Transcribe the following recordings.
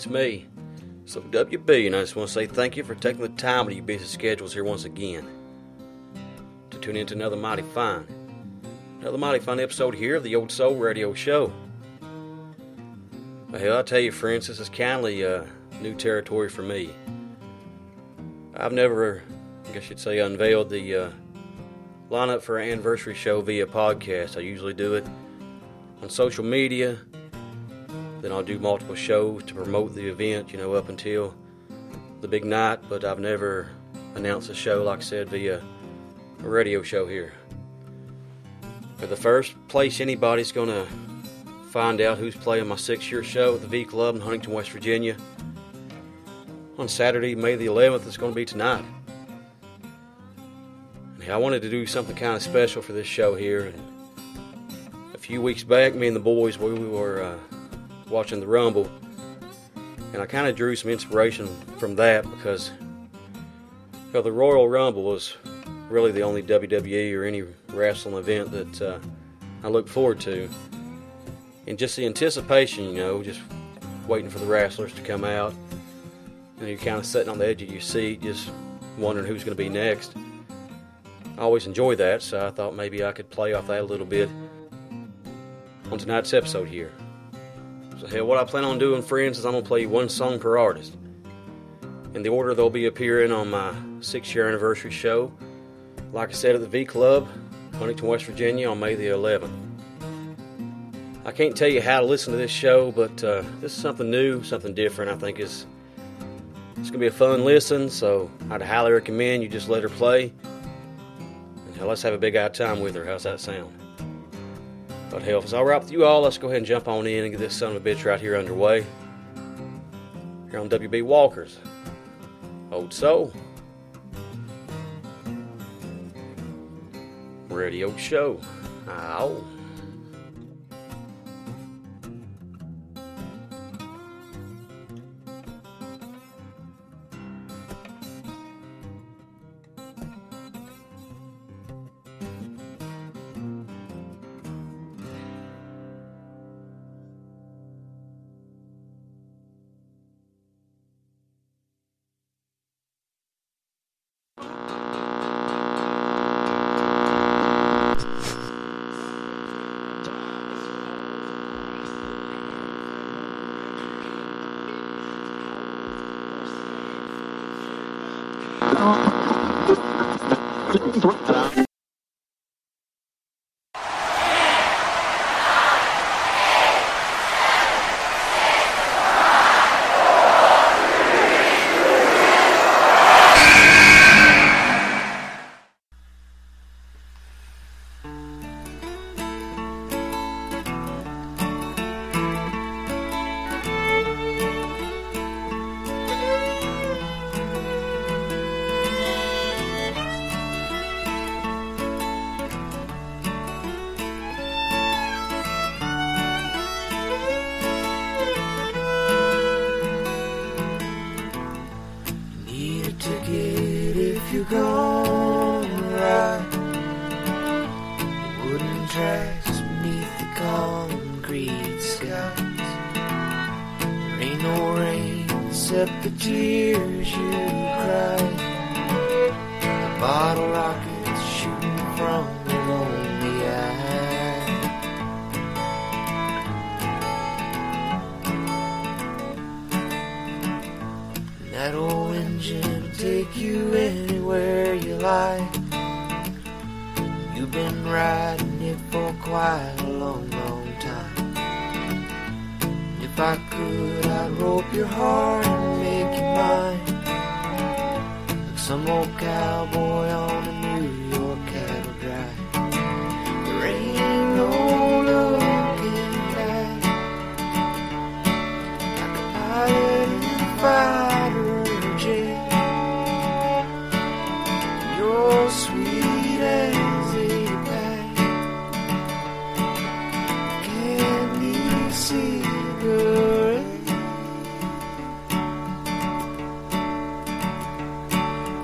It's me. So, WB, and I just want to say thank you for taking the time out of your busy schedules here once again to tune into another mighty fine, another mighty fine episode here of the Old Soul Radio Show. Well, hell, I tell you, friends, this is kindly uh, new territory for me. I've never, I guess you'd say, unveiled the uh, lineup for our anniversary show via podcast. I usually do it on social media. Then I'll do multiple shows to promote the event, you know, up until the big night. But I've never announced a show, like I said, via a radio show here. For the first place anybody's going to find out who's playing my six year show at the V Club in Huntington, West Virginia on Saturday, May the 11th, is going to be tonight. I wanted to do something kind of special for this show here. And a few weeks back, me and the boys, we, we were uh, watching the Rumble, and I kind of drew some inspiration from that because well, the Royal Rumble was really the only WWE or any wrestling event that uh, I look forward to. And just the anticipation, you know, just waiting for the wrestlers to come out. And you're kind of sitting on the edge of your seat, just wondering who's going to be next. I always enjoy that, so I thought maybe I could play off that a little bit on tonight's episode here. So, hell, what I plan on doing, friends, is I'm going to play one song per artist. In the order they'll be appearing on my six year anniversary show, like I said, at the V Club, Huntington, West Virginia, on May the 11th. I can't tell you how to listen to this show, but uh, this is something new, something different. I think is it's gonna be a fun listen, so I'd highly recommend you just let her play. Now let's have a big eye time with her. How's that sound? If it's all right with you all, let's go ahead and jump on in and get this son of a bitch right here underway. Here on WB Walkers. Old Soul. Radio Show. Ow. A. You're sweet as a cigarette.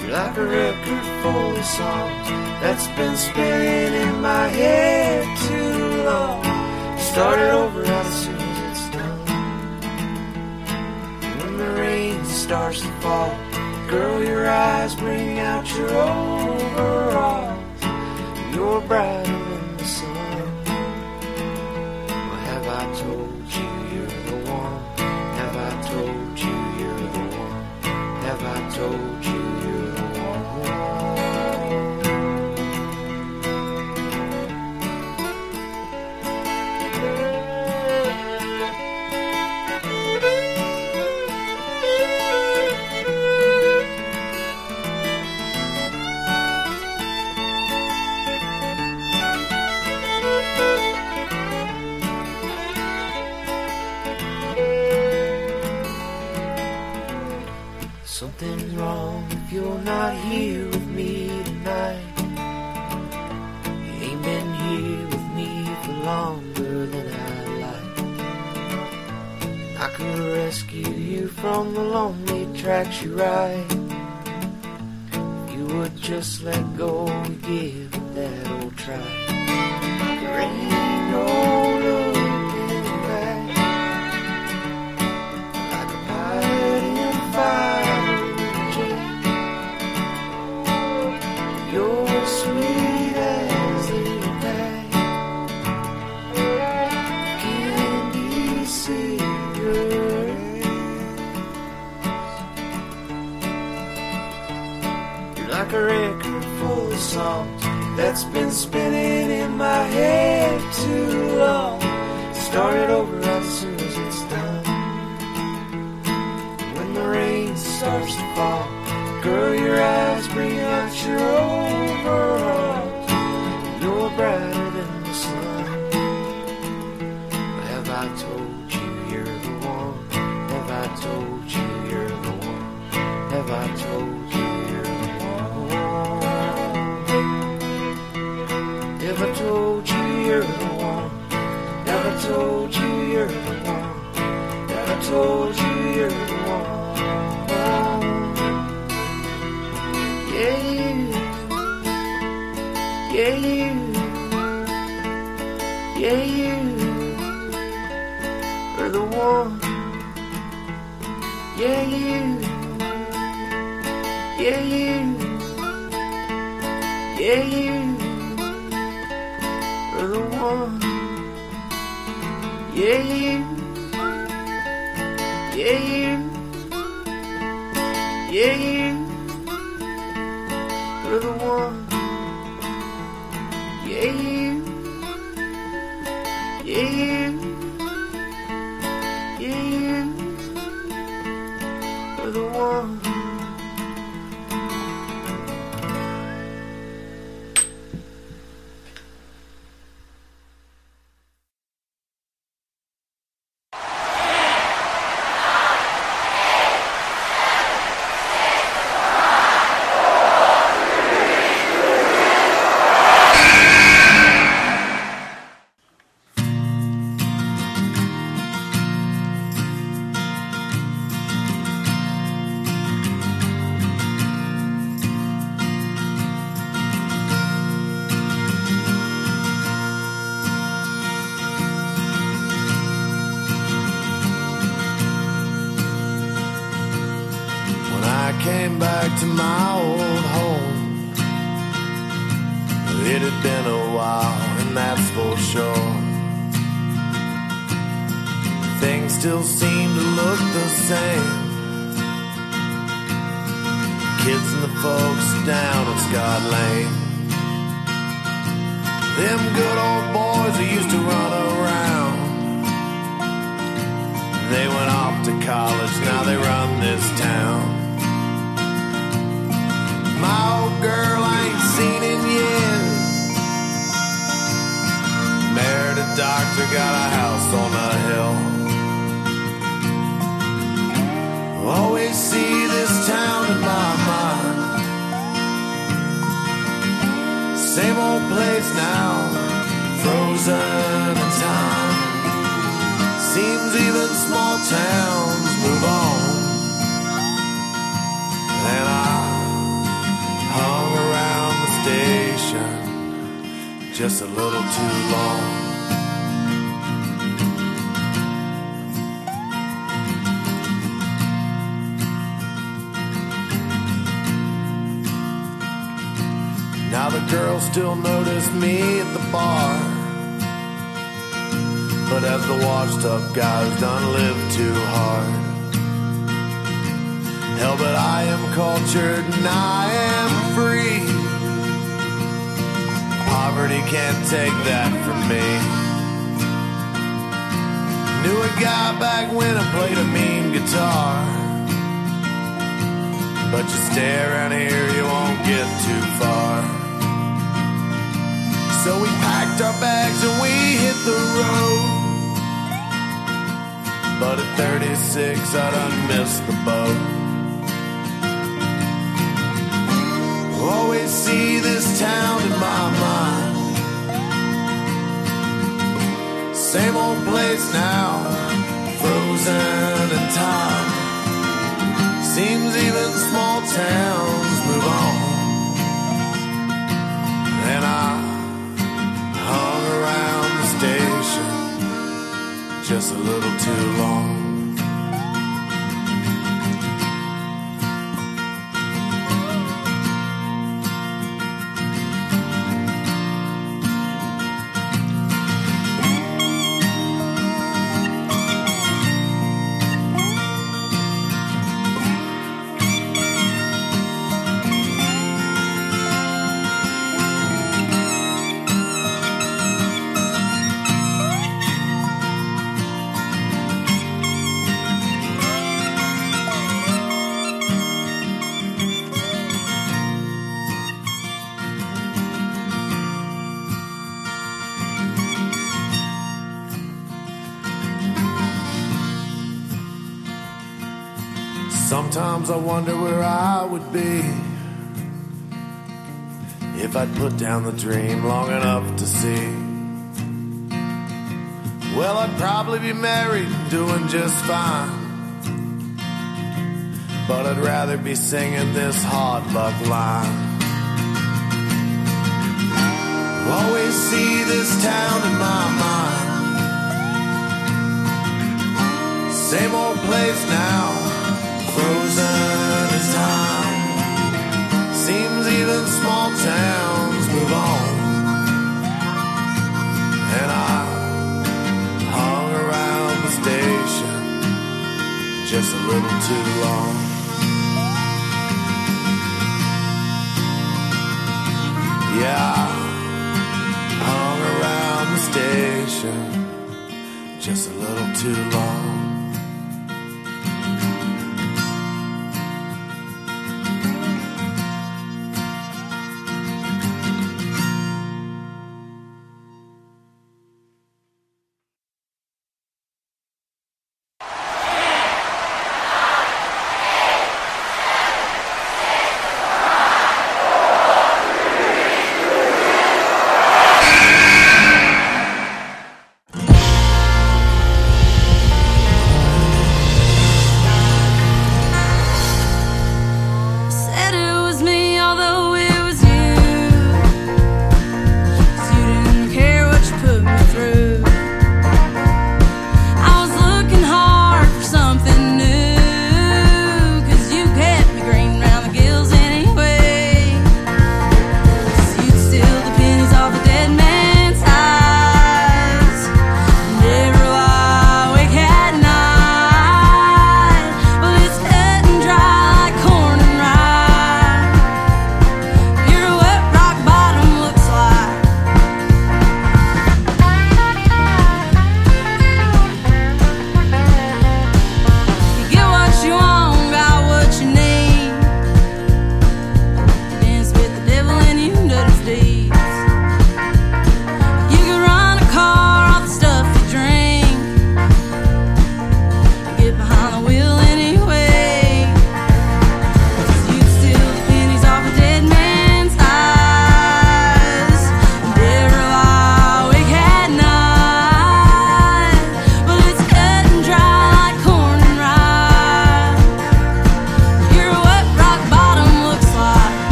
You're like a record full of songs that's been spinning in my head too long. Start starts to fall, girl, your eyes bring out your overalls. You're brighter I could rescue you from the lonely tracks you ride. You would just let go and give that old try. There ain't no that's been spinning in my head too long. Start it over as soon as it's done. When the rain starts to fall, girl, your eyes bring out your overalls. You're brighter than the sun. Have I told you you're the one? Have I told you you're the one? Have I told told you you're the one? Have I told you you're the one? Yeah, you. Yeah, you. Yeah, you. Are the one. Yeah, you. Yeah, you. Yeah, you. Are the one. Yeah, you. Yeah, you. Yeah, you. Are the one. It had been a while, and that's for sure. Things still seem to look the same. Kids and the folks down on Scott Lane. Them good old boys that used to run around. They went off to college, now they run this town. My old girl I ain't seen in years. Doctor, got a house on a hill. Always see this town in my mind. Same old place now, frozen in time. Seems even small towns move on. And I hung around the station just a little too long. Girls still notice me at the bar. But as the washed up guys done live too hard. Hell, but I am cultured and I am free. Poverty can't take that from me. Knew a guy back when I played a mean guitar. But you stay around here, you won't get too far. So we packed our bags and we hit the road. But at 36, I done missed the boat. Always see this town in my mind. Same old place now, frozen in time. Seems even small towns move on. And I station just a little too long. Sometimes I wonder where I would be if I'd put down the dream long enough to see. Well, I'd probably be married and doing just fine. But I'd rather be singing this hard luck line. Always see this town in my mind. Same old place now frozen in time. Seems even small towns move on. And I hung around the station just a little too long. Yeah, I hung around the station just a little too long.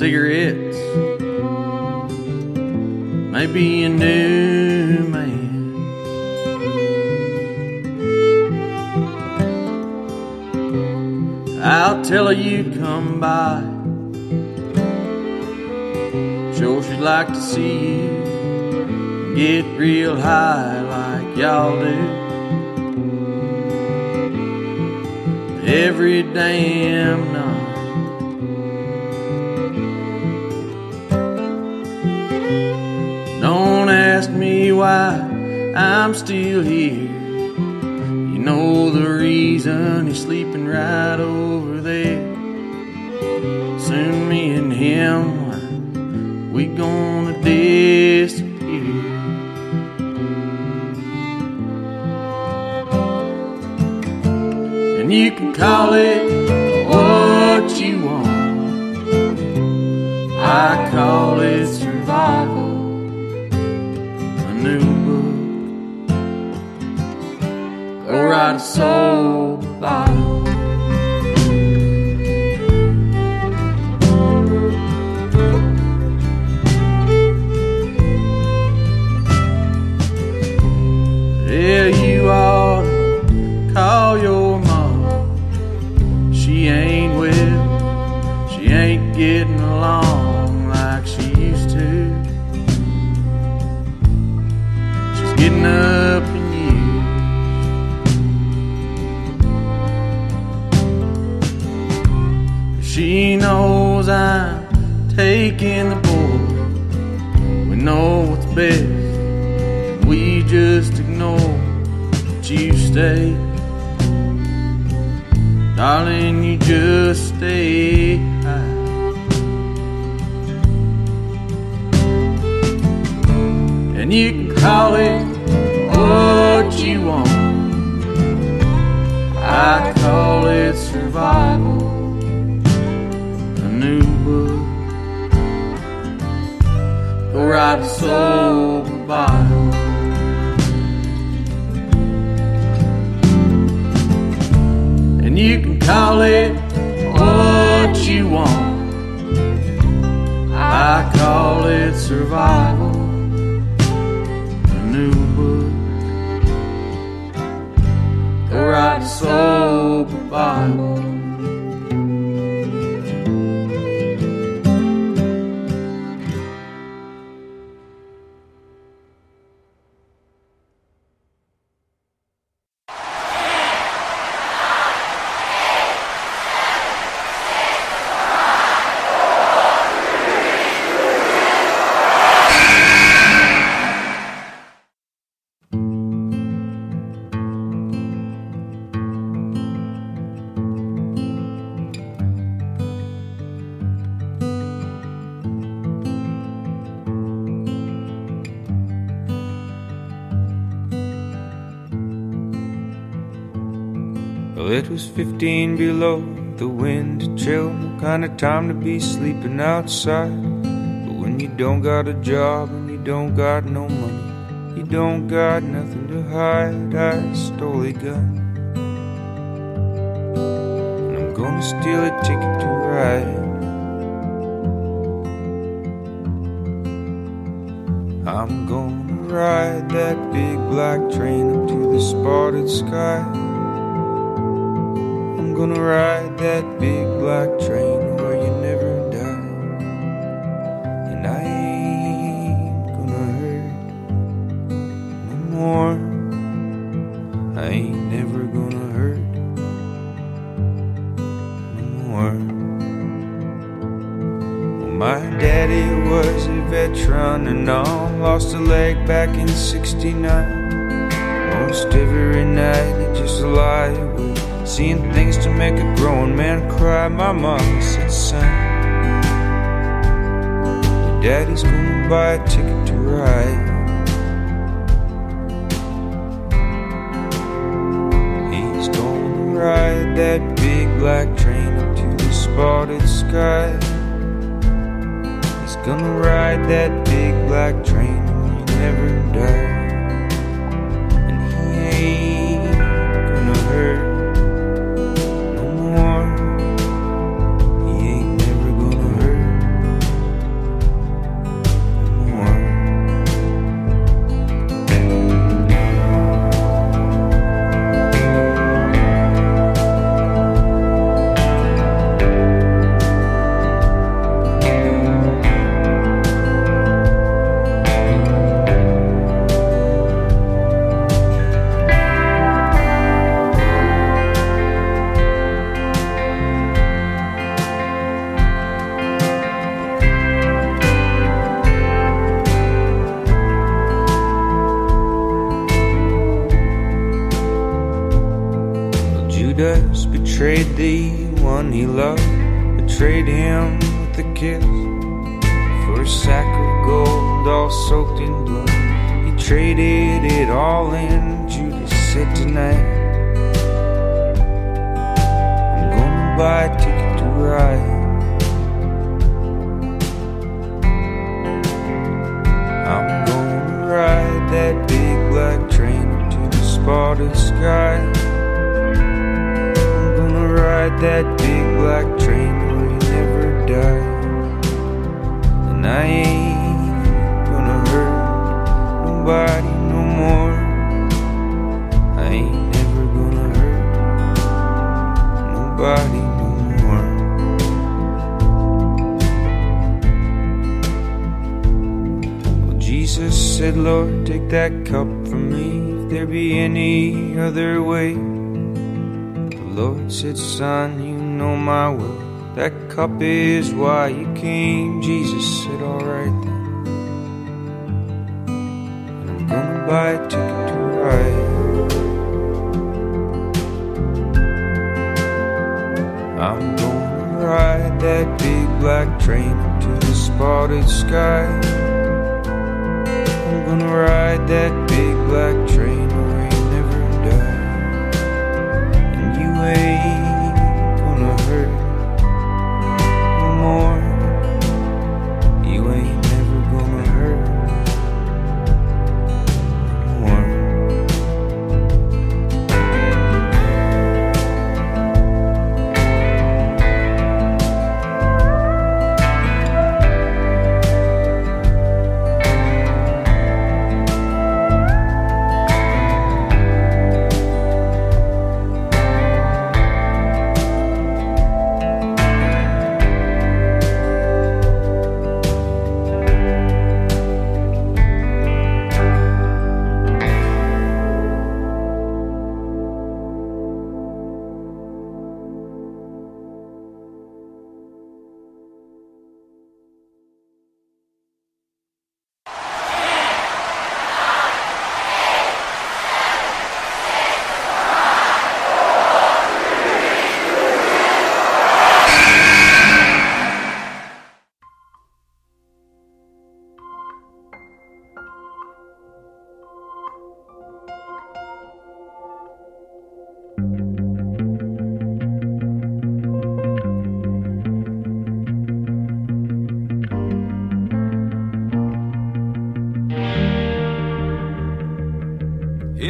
Cigarettes, maybe a new man. I'll tell her you come by. Sure, she'd like to see you get real high like y'all do. Every damn I'm still here. You know the reason he's sleeping right over there. Soon me and him, we gonna disappear. And you can call it write stay high. And you can call it what you want. I call it survival. A new book. Go write a Bible. And you can call it want. I call it survival. A new book. Go write a soul Bible. Below, the wind chill, no kind of time to be sleeping outside. But when you don't got a job and you don't got no money, you don't got nothing to hide. I stole a gun. And I'm gonna steal a ticket to ride. I'm gonna ride that big black train up to the spotted sky. Gonna ride that big black train where you never die. And I ain't gonna hurt no more. I ain't never gonna hurt no more. Well, my daddy was a veteran and all lost a leg back in 69. Almost every night he just lie awake. Seeing things to make a grown man cry. My mom said, son, your daddy's gonna buy a ticket to ride. He's gonna ride that big black train up to the spotted sky. He's gonna ride that big black train and you never die. He loved, betrayed him with a kiss. For a sack of gold all soaked in blood, he traded it all in. Judas said tonight, I'm gonna buy a ticket to ride. I'm gonna ride that big black train into the spotted sky. Ride that big black train where you never die. And I ain't gonna hurt nobody no more. I ain't never gonna hurt nobody no more. Well, Jesus said, Lord, take that cup from me if there be any other way. Lord said, Son, you know my will. That cup is why you came. Jesus said, Alright then. And I'm gonna buy a ticket to ride. I'm gonna ride that big black train to the spotted sky. I'm gonna ride that big black train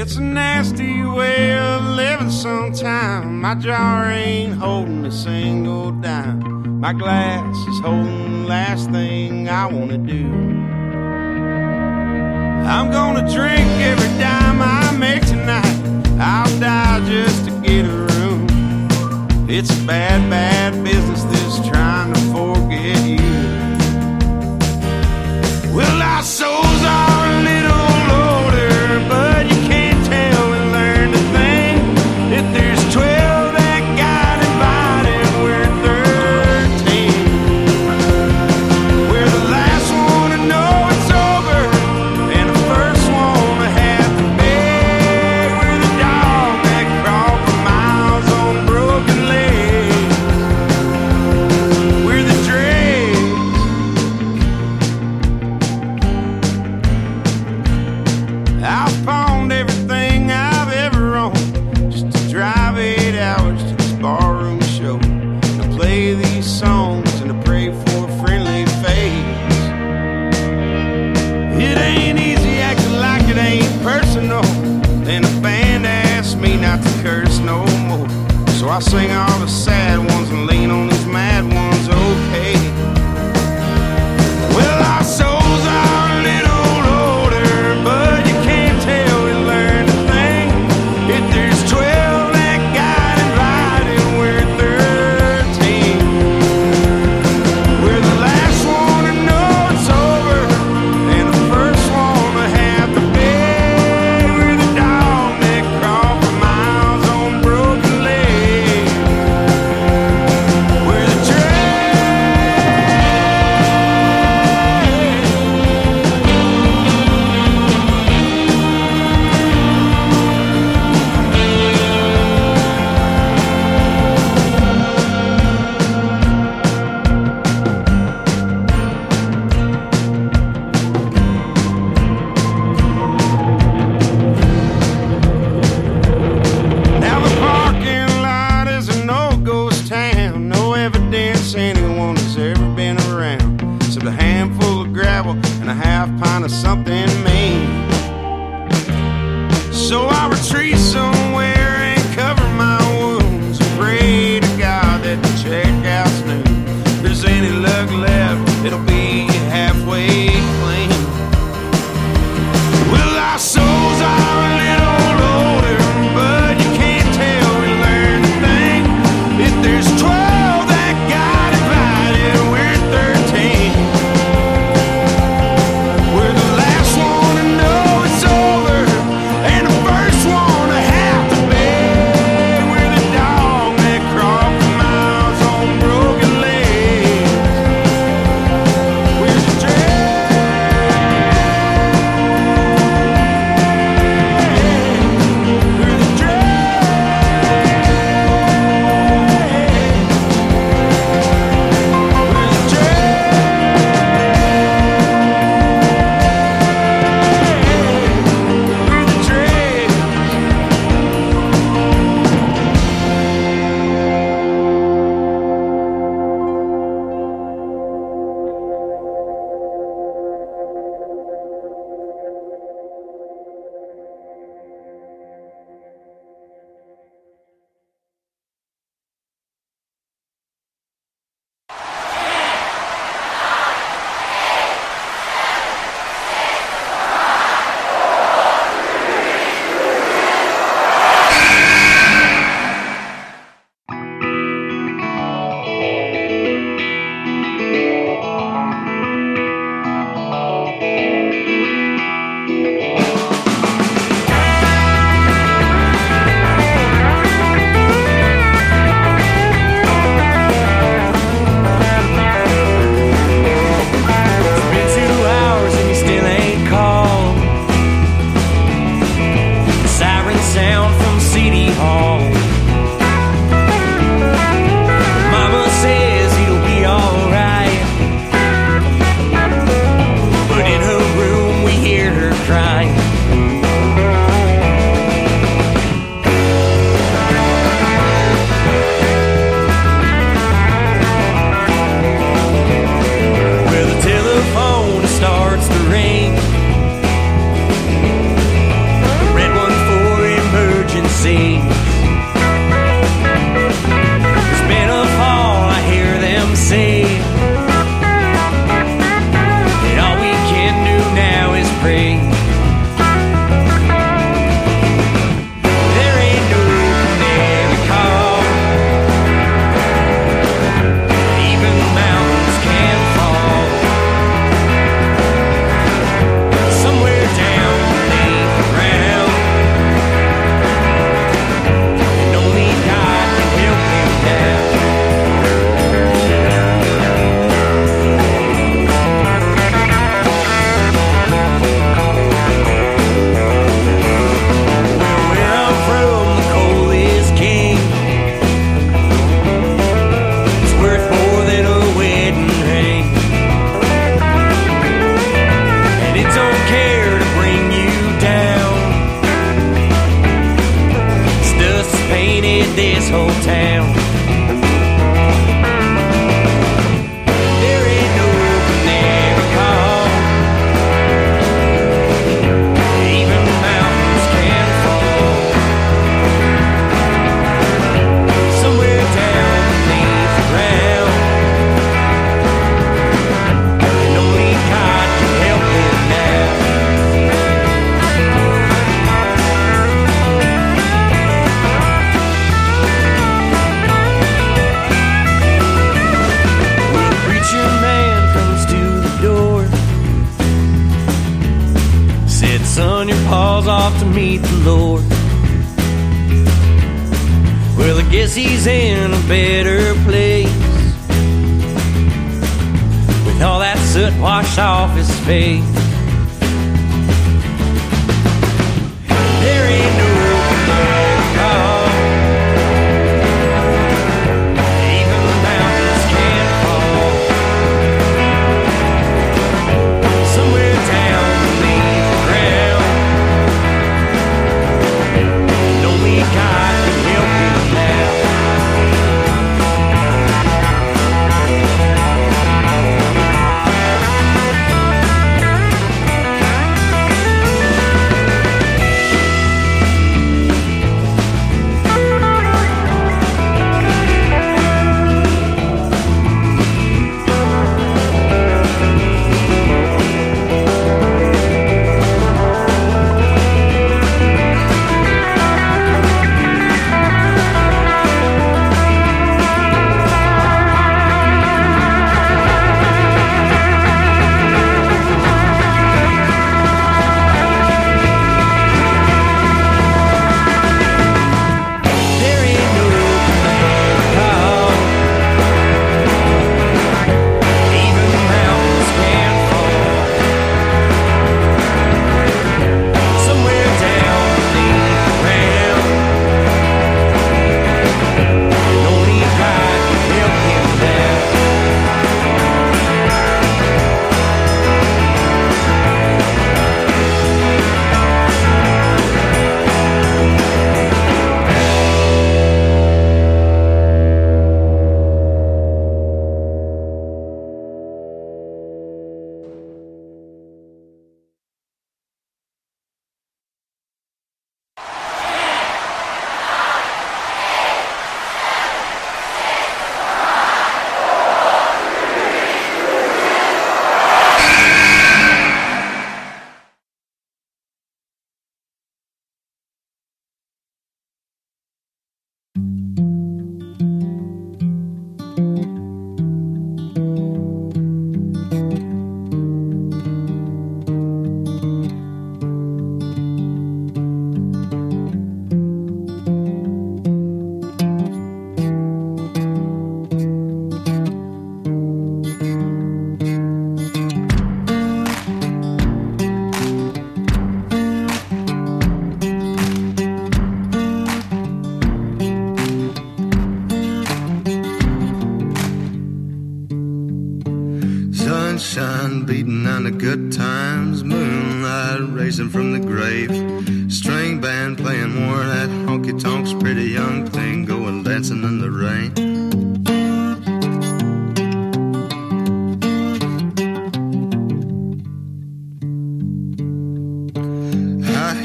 It's a nasty way of living sometime. My jar ain't holding a single dime. My glass is holding the last thing I wanna do. I'm gonna drink every dime I make tonight. I'll die just to get a room. It's a bad, bad ain't easy acting like it ain't personal, and the band asked me not to curse no more. So I sing all the sad ones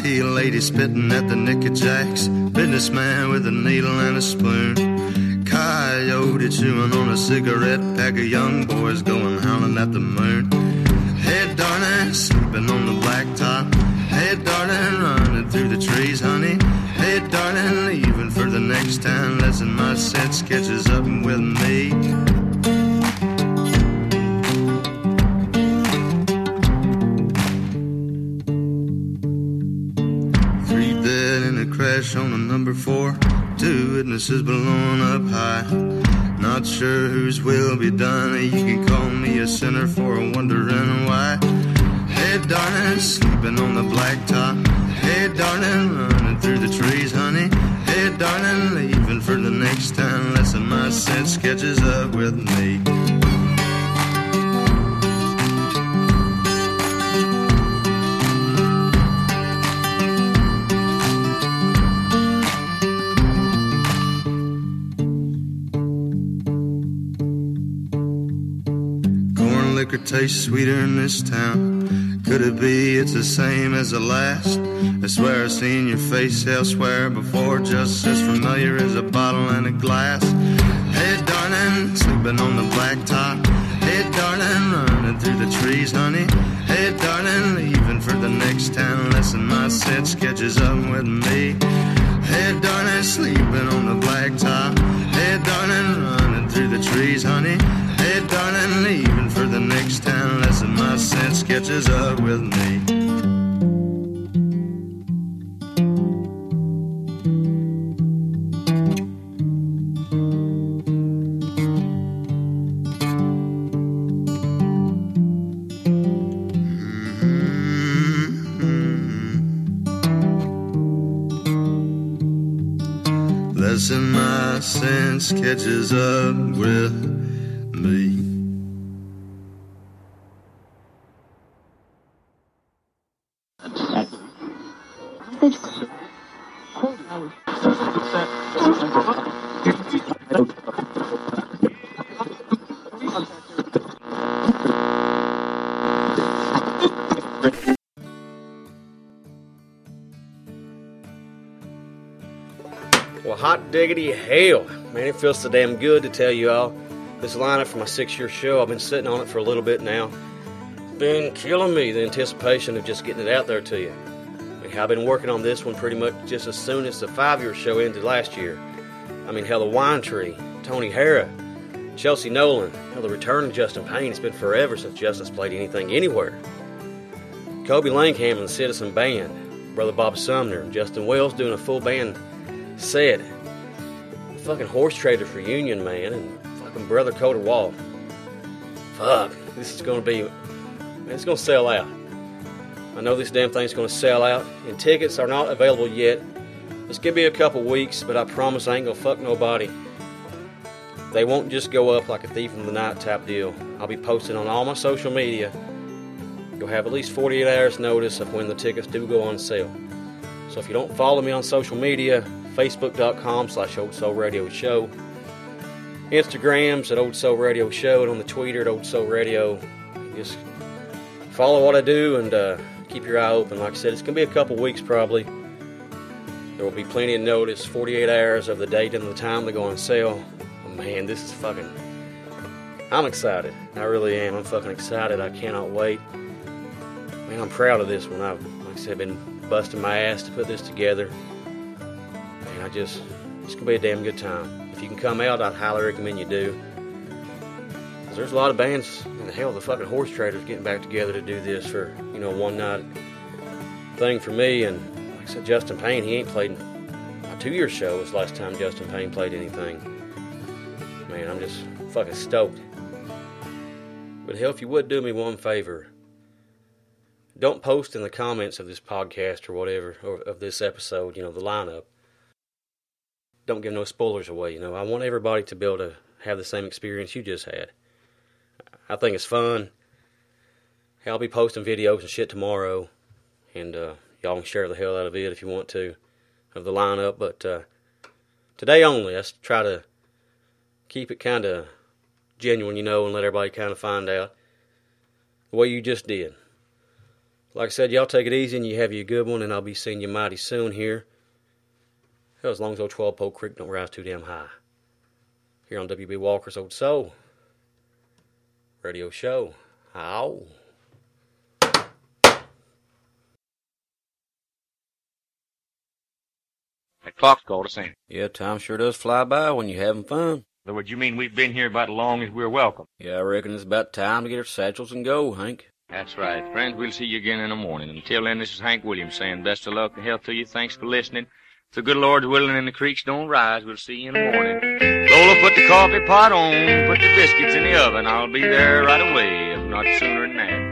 High lady spitting at the knickerjacks. Businessman with a needle and a spoon. Coyote chewing on a cigarette. Pack of young boys going howling at the moon. Hey, darling, sleeping on the blacktop. Hey, darling, running through the trees, honey. Hey, darling, leaving for the next town. Lesson my sense catches up with me. Four. Two witnesses blown up high. Not sure whose will be done. You can call me a sinner for wondering why. Hey, darling, sleeping on the blacktop. Hey, darling, running through the trees, honey. Hey, darling, leaving for the next town. Lesson my sense catches up with me. Tastes sweeter in this town. Could it be it's the same as the last? I swear I've seen your face elsewhere before, just as familiar as a bottle and a glass. Hey, darling, sleeping on the blacktop. Hey, darling, running through the trees, honey. Hey, darling, leaving for the next town. Lesson my sense catches up with me. Hey, darling, sleeping on the blacktop. Hey, darling, running through the trees, honey. Catches up with me. Lesson my sense catches up with hell. Man, it feels so damn good to tell you all. This lineup for my six year show, I've been sitting on it for a little bit now. It's been killing me, the anticipation of just getting it out there to you. I mean, I've been working on this one pretty much just as soon as the five year show ended last year. I mean, hell, the Wine Tree, Tony Hara, Chelsea Nolan, hell, the return of Justin Payne. It's been forever since Justice played anything anywhere. Kobe Langham and the Citizen Band, Brother Bob Sumner, Justin Wells doing a full band set. Fucking Horse Traders reunion, man, and fucking Brother Coder Wall. Fuck, this is gonna be, man, it's gonna sell out. I know this damn thing's gonna sell out, and tickets are not available yet. Just give me a couple weeks, but I promise I ain't gonna fuck nobody. They won't just go up like a thief in the night type deal. I'll be posting on all my social media. You'll have at least 48 hours notice of when the tickets do go on sale. So if you don't follow me on social media, facebook.com slash Old Soul Radio Show, Instagrams at Old Soul Radio Show, and on the Twitter at Old Soul Radio. Just follow what I do and uh, keep your eye open. Like I said, it's going to be a couple weeks probably. There will be plenty of notice, 48 hours of the date and the time they go on sale. Oh, man, this is fucking. I'm excited. I really am. I'm fucking excited. I cannot wait. Man, I'm proud of this one. I've, like I said, been busting my ass to put this together. I just, it's gonna be a damn good time. If you can come out, I'd highly recommend you do. 'Cause there's a lot of bands, and the hell, the fucking horse traders getting back together to do this for, you know, one night thing for me. And like I said, Justin Payne, he ain't played a two year show was the last time Justin Payne played anything. Man, I'm just fucking stoked. But hell, if you would do me one favor, don't post in the comments of this podcast or whatever, or of this episode, you know, the lineup. Don't give no spoilers away, you know. I want everybody to be able to have the same experience you just had. I think it's fun. I'll be posting videos and shit tomorrow, and uh, y'all can share the hell out of it if you want to, of the lineup. But uh, today only, let's try to keep it kind of genuine, you know, and let everybody kind of find out the way you just did. Like I said, y'all take it easy and you have you a good one, and I'll be seeing you mighty soon here. As long as old 12 Pole Creek don't rise too damn high. Here on WB Walker's Old Soul Radio Show. Ow. That clock's called us in. Yeah, time sure does fly by when you're having fun. So what you mean we've been here about as long as we're welcome? Yeah, I reckon it's about time to get our satchels and go, Hank. That's right. Friends, we'll see you again in the morning. Until then, this is Hank Williams saying best of luck and health to you. Thanks for listening. The good Lord's willing and the creeks don't rise, we'll see you in the morning. Lola, put the coffee pot on, put the biscuits in the oven. I'll be there right away, if not sooner than that.